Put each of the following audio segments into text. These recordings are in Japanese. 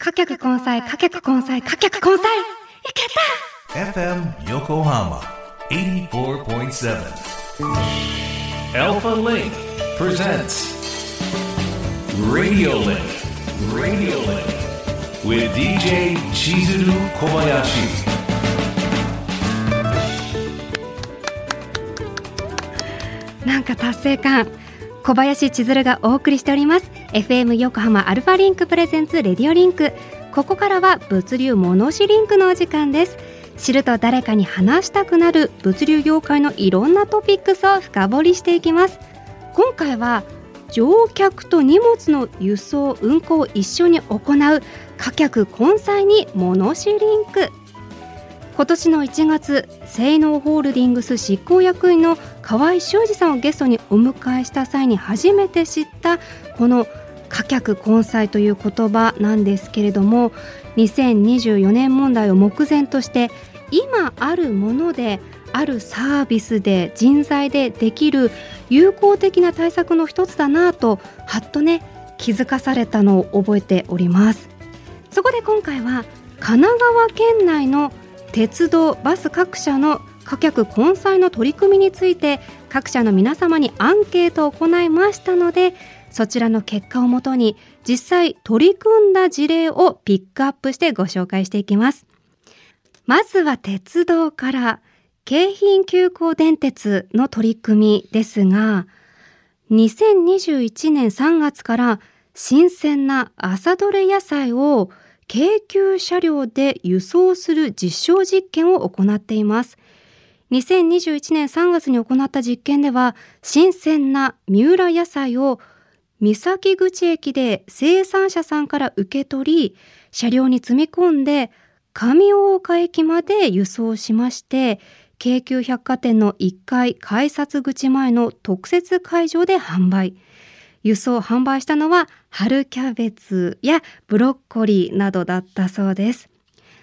貨客混載、貨客混載、貨客混載いけた !FM Yokohama 84.7 Alpha Link presents Radio Link Radio Link with DJ Chizuru Kobayashi なんか達成感小林千鶴がお送りしております FM 横浜 ALFALINK presents RADIO LINK ここからは物流モノシリンクのお時間です。知ると誰かに話したくなる物流業界のいろんなトピックスを深掘りしていきます。今回は乗客と荷物の輸送運行を一緒に行う貨客混載にモノシリンク。今年の1月セイノーホールディングス執行役員の河合修二さんをゲストにお迎えした際に初めて知ったこの貨客混載という言葉なんですけれども2024年問題を目前として今あるものであるサービスで人材でできる有効的な対策の一つだなとはっとね気づかされたのを覚えております。そこで今回は神奈川県内の鉄道バス各社の貨客混載の取り組みについて各社の皆様にアンケートを行いましたのでそちらの結果をもとに実際取り組んだ事例をピックアップしてご紹介していきますまずは鉄道から京浜急行電鉄の取り組みですが2021年3月から新鮮な朝どれ野菜を京急車両で輸送する実証実験を行っています。2021年3月に行った実験では、新鮮な三浦野菜を三崎口駅で生産者さんから受け取り、車両に積み込んで、上大岡駅まで輸送しまして、京急百貨店の1階改札口前の特設会場で販売。輸送販売したのは春キャベツやブロッコリーなどだったそうです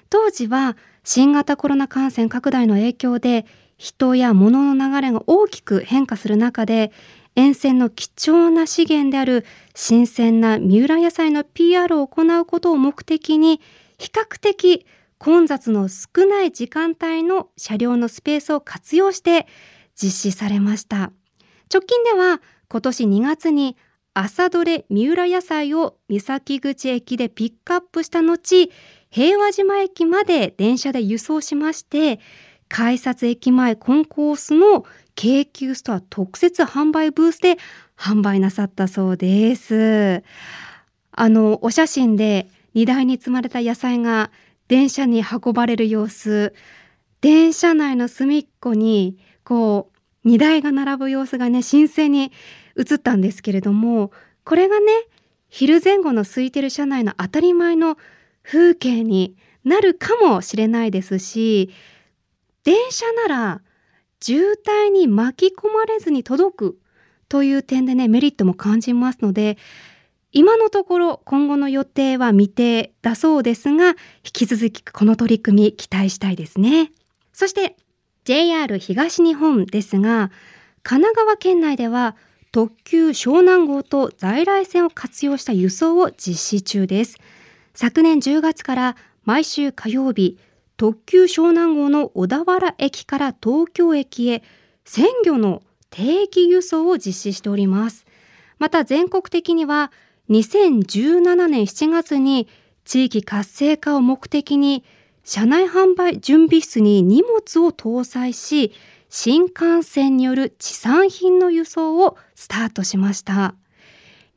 当時は新型コロナ感染拡大の影響で人や物の流れが大きく変化する中で沿線の貴重な資源である新鮮な三浦野菜の PR を行うことを目的に比較的混雑の少ない時間帯の車両のスペースを活用して実施されました。直近では今年2月に朝どれ三浦野菜を三崎口駅でピックアップした後、平和島駅まで電車で輸送しまして、改札駅前コンコースの京急ストア特設販売ブースで販売なさったそうです。あの、お写真で荷台に積まれた野菜が電車に運ばれる様子、電車内の隅っこにこう荷台が並ぶ様子がね、新鮮に映ったんですけれども、これがね、昼前後の空いてる車内の当たり前の風景になるかもしれないですし、電車なら渋滞に巻き込まれずに届くという点でね、メリットも感じますので、今のところ今後の予定は未定だそうですが、引き続きこの取り組み期待したいですね。そして JR 東日本ですが、神奈川県内では特急湘南号と在来線を活用した輸送を実施中です。昨年10月から毎週火曜日、特急湘南号の小田原駅から東京駅へ鮮魚の定期輸送を実施しております。また全国的には2017年7月に地域活性化を目的に車内販売準備室に荷物を搭載し新幹線による地産品の輸送をスタートしました。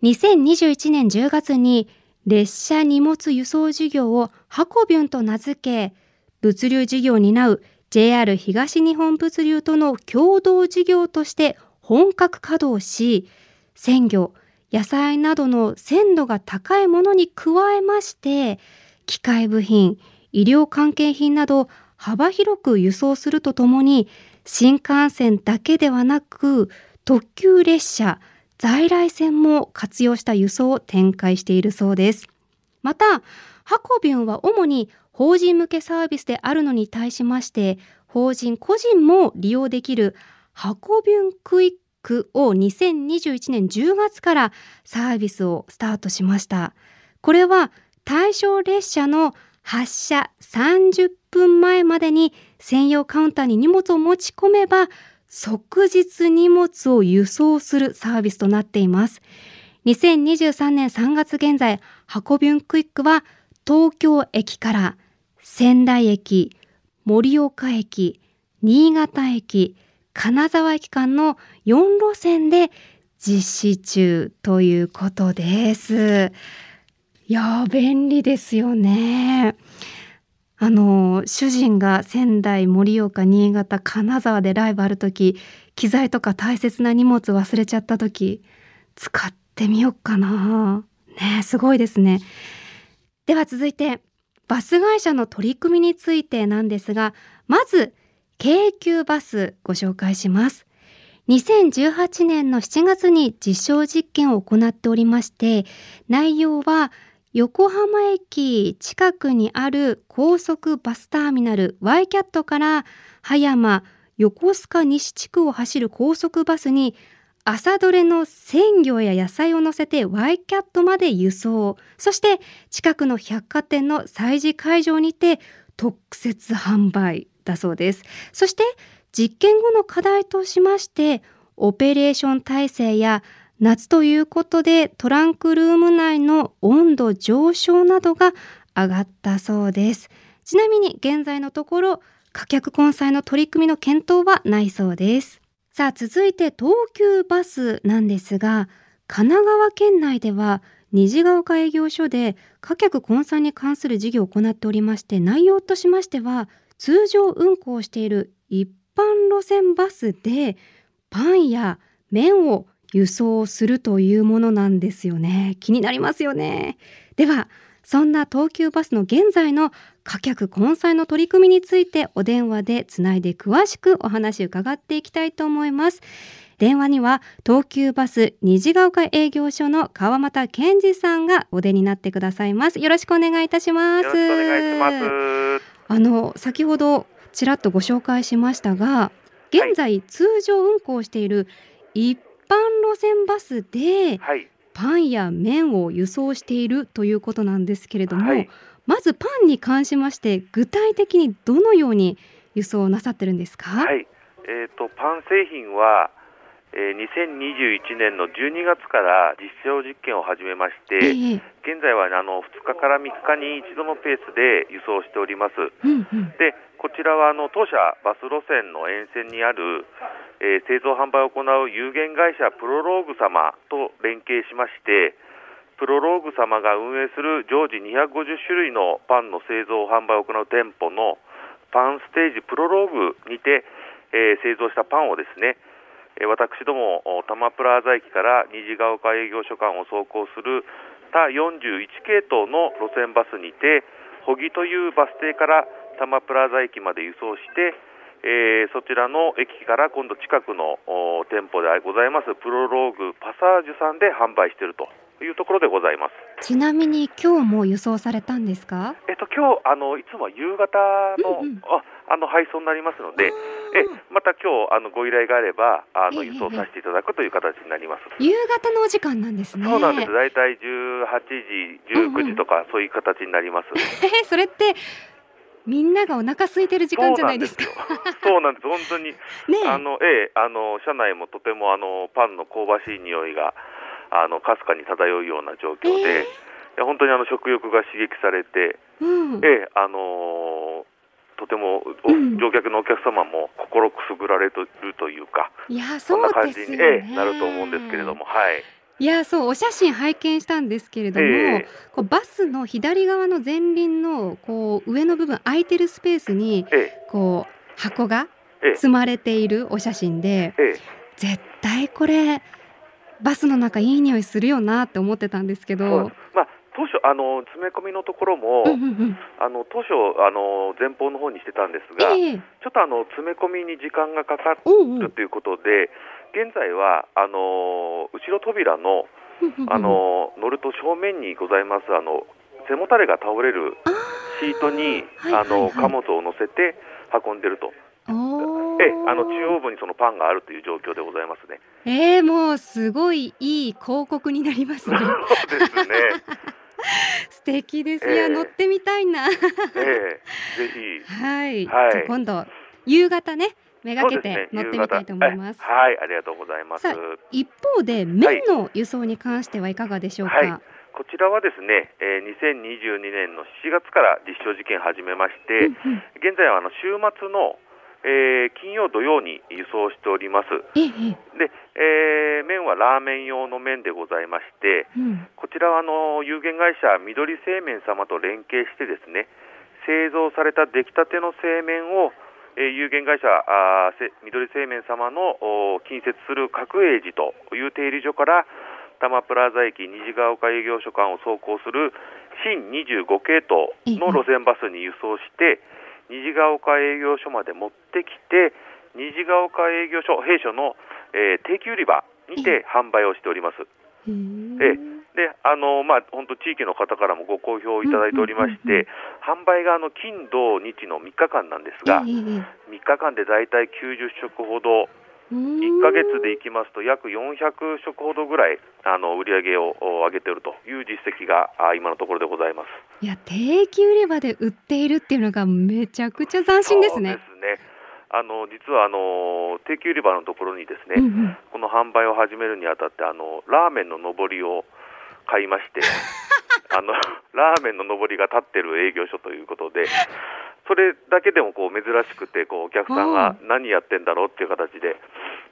2021年10月に列車荷物輸送事業をハコビュンと名付け、物流事業を担う JR 東日本物流との共同事業として本格稼働し、鮮魚、野菜などの鮮度が高いものに加えまして、機械部品、医療関係品など幅広く輸送するとともに、新幹線だけではなく特急列車、在来線も活用した輸送を展開しているそうです。また、ハコビンは主に法人向けサービスであるのに対しまして、法人個人も利用できるハコビュンクイックを2021年10月からサービスをスタートしました。これは対象列車の発車30分前までに専用カウンターに荷物を持ち込めば即日荷物を輸送するサービスとなっています。2023年3月現在、箱ビュンクイックは東京駅から仙台駅、盛岡駅、新潟駅、金沢駅間の4路線で実施中ということです。いや、便利ですよね。あの、主人が仙台、盛岡、新潟、金沢でライブあるとき、機材とか大切な荷物忘れちゃったとき、使ってみようかな。ねすごいですね。では続いて、バス会社の取り組みについてなんですが、まず、京急バスご紹介します。2018年の7月に実証実験を行っておりまして、内容は横浜駅近くにある高速バスターミナル Y キャットから葉山横須賀西地区を走る高速バスに朝どれの鮮魚や野菜を乗せて Y キャットまで輸送。そして近くの百貨店の催事会場にて特設販売だそうです。そして実験後の課題としましてオペレーション体制や夏ということでトランクルーム内の温度上昇などが上がったそうです。ちなみに現在のところ貨客混載の取り組みの検討はないそうです。さあ続いて東急バスなんですが神奈川県内では虹ヶ丘営業所で貨客混載に関する事業を行っておりまして内容としましては通常運行している一般路線バスでパンや麺を輸送するというものなんですよね。気になりますよね。では、そんな東急バスの現在の貨客混載の取り組みについてお電話でつないで詳しくお話伺っていきたいと思います。電話には東急バス虹ヶ丘営業所の川又健二さんがお出になってくださいます。よろしくお願いいたします。よろしくお願いします。あの先ほどちらっとご紹介しましたが、現在通常運行している一般路線バスではい。パンや麺を輸送しているということなんですけれども、はいまずパンに関しまして具体的にどのように輸送なさってるんですか、はい。えっ、とパン製品は、えー2021年の12月から実証実験を始めまして、ええ現在はあの2日から3日に一度のペースで輸送しております。うんうんで、こちらはあの当社バス路線の沿線にある、えー製造販売を行う有限会社プロローグ様と連携しまして、プロローグ様が運営する常時250種類のパンの製造販売を行う店舗のパンステージプロローグにて、えー製造したパンをですね、え私ども多摩プラザ駅から虹ヶ丘営業所間を走行する他41系統の路線バスにて保木というバス停から多摩プラザ駅まで輸送して、えーそちらの駅から今度近くの店舗でございますプロローグパサージュさんで販売していると。いうところでございます。ちなみに今日も輸送されたんですか？えっと今日あのいつもは夕方の、うんうんああの配送になりますので、えまた今日あのご依頼があればあのええ輸送させていただくという形になります。夕方のお時間なんですねそうなんです。だいたい18時、19時とか、そういう形になります。え それってみんながお腹空いてる時間じゃないですか？そうなんです。本当に、ねえあの、ええ、あの、車内もとても、あの、パンの香ばしい匂いが、あの、かすかに漂うような状況で、ええいや本当にあの、食欲が刺激されて、うん。ええ、あのとてもおうん。乗客のお客様も心くすぐられるというか、いやそんなそう感じに、なると思うんですけれども、はい。いやそうお写真拝見したんですけれども、ええ。こうバスの左側の前輪のこう上の部分空いてるスペースにえこう箱がええ。積まれているお写真でえ、ええ、絶対これバスの中いい匂いするよなって思ってたんですけど。まあ、当初あの、詰め込みのところも、うんうんうん。あの当初あの、前方の方にしてたんですが、ええ。ちょっとあの詰め込みに時間がかかるということで、現在はあの後ろ扉のうんうんうんあの乗ると正面にございますあの背もたれが倒れるあシートにはいはいあのはい貨物を乗せて運んでると、ええあの中央部にそのパンがあるという状況でございますね。えー、もうすごいいい広告になりますね。そうですね。素敵です。いええや乗ってみたいな。ええぜひはい。はい今度夕方ねめがけて乗ってみたいと思います。夕方えはいありがとうございますさ一方で麺の輸送に関してはいかがでしょうか？はいこちらはですね、えー2022年の7月から実証実験始めまして、うんうん現在はあの週末の、えー金曜土曜に輸送しております。で、えー麺はラーメン用の麺でございましてうん。こちらはあの有限会社緑製麺様と連携してですね製造された出来たての製麺を、えー有限会社あ緑製麺様のお近接する角栄寺という停留所から多摩プラザ駅虹ヶ丘営業所間を走行する新25系統の路線バスに輸送して虹ヶ丘営業所まで持ってきて虹ヶ丘営業所弊所の、えー定期売り場にて販売をしております。へえであのまあ本当地域の方からもご好評いただいておりまして、販売があの金土日の3日間なんですが、ええええ。3日間でだいたい90食ほどうん1ヶ月でいきますと約400食ほどぐらいあの売り上げをお上げているという実績があ今のところでございます。いや定期売り場で売っているっていうのがめちゃくちゃ斬新ですね。そうですねあの実はあの定期売り場のところにですね、うんうんこの販売を始めるにあたってあのラーメンの上りを買いまして あのラーメンの上りが立ってる営業所ということでそれだけでもこう珍しくてこうお客さんが何やってんだろうっていう形で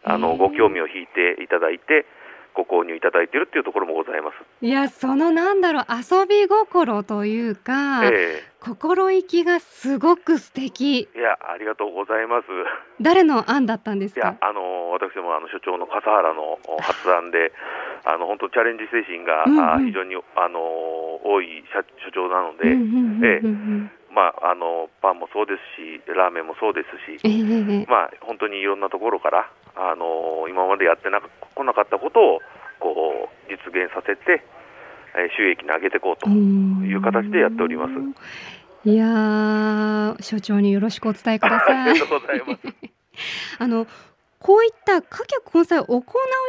あのご興味を引いていただいてご購入いただいているっていうところもございます。いやそのなんだろう遊び心というか、え心意気がすごく素敵。えいやありがとうございます。誰の案だったんですか？いやあの私もあの所長の笠原のお発案で あの本当チャレンジ精神が、うんうん。あ非常にあの多い社所長なので、まああのパンもそうですしラーメンもそうですし、えまあ本当にいろんなところからあの今までやってなこなかったことをこう実現させて、えー収益に上げていこうという形でやっております。いやー所長によろしくお伝えくだあさい。りがとうございます。あのこういった貨客混載を行うよ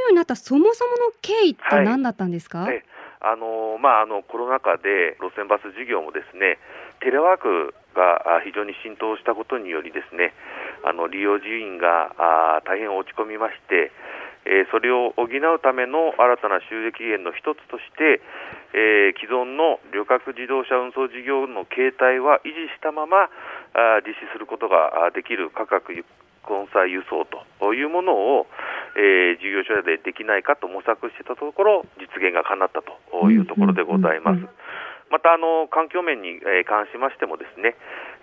うになったそもそもの経緯ってはい。何だったんですか、えあのまあ、あのコロナ禍で路線バス事業もですねテレワークが非常に浸透したことによりですねあの利用人員が大変落ち込みまして、えーそれを補うための新たな収益源の一つとして、えー既存の旅客自動車運送事業の形態は維持したままあ実施することができる価格混載輸送というものを、えー事業所でできないかと模索してたところ実現が叶ったというところでございます。またあの環境面に、えー関しましてもですね、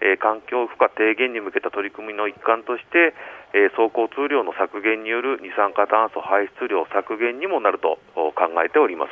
えー環境負荷低減に向けた取り組みの一環として、えー走行通量の削減による二酸化炭素排出量削減にもなるとお考えております。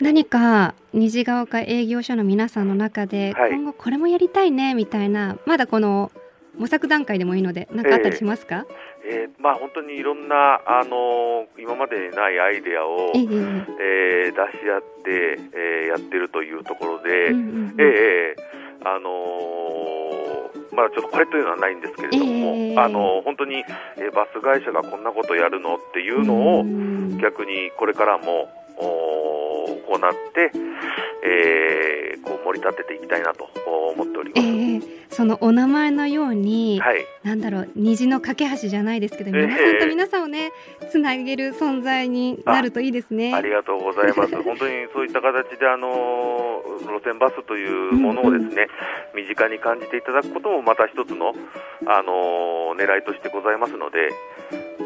何か虹ヶ丘営業所の皆さんの中で、はい今後これもやりたいねみたいなまだこの模索段階でもいいので何かあったりしますか、えーまあ本当にいろんなあのー今までにないアイデアを、えええー出し合って、えーやってるというところで、ええあのーまあちょっとこれというのはないんですけれども、ええ。あのー本当に、えーバス会社がこんなことやるのっていうのを、うん逆にこれからも行って、えー盛り立てていきたいなと思っております。ええそのお名前のように、はい、なんだろう虹の架け橋じゃないですけど、ええ皆さんと皆さんをねつなげる存在になるといいですね。ありがとうございます。本当にそういった形で、あのー路線バスというものをですね、身近に感じていただくこともまた一つの、あのー狙いとしてございますので、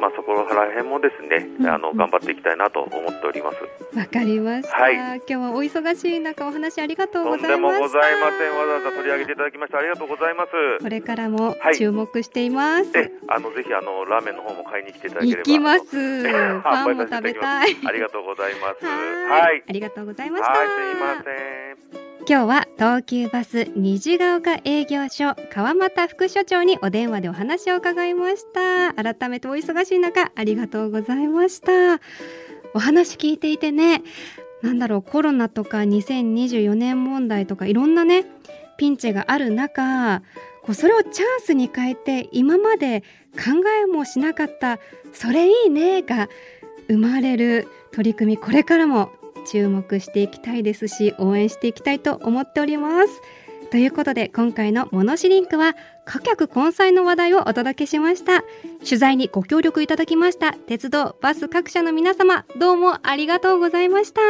まあ、そこら辺もですね、うんあの頑張っていきたいなと思っております。わかりました、はい今日はお忙しい中お話ありがとうとごんでもございません。わざわざ取り上げていただきましてありがとうございます。これからもはい注目しています。で、あのぜひあのラーメンの方も買いに来ていただければ。行きます。パンも食べたい。ありがとうございます。ははいい。ありがとうございました。はい、すいません。今日は東急バス虹ヶ丘営業所川又副所長にお電話でお話を伺いました改めてお忙しい中ありがとうございましたお話聞いていてねなんだろうコロナとか2024年問題とかいろんなねピンチがある中こうそれをチャンスに変えて今まで考えもしなかったそれいいねが生まれる取り組みこれからも注目していきたいですし応援していきたいと思っております。ということで今回のモノシリンクは貨客混載の話題をお届けしました。取材にご協力いただきました鉄道バス各社の皆様どうもありがとうございました。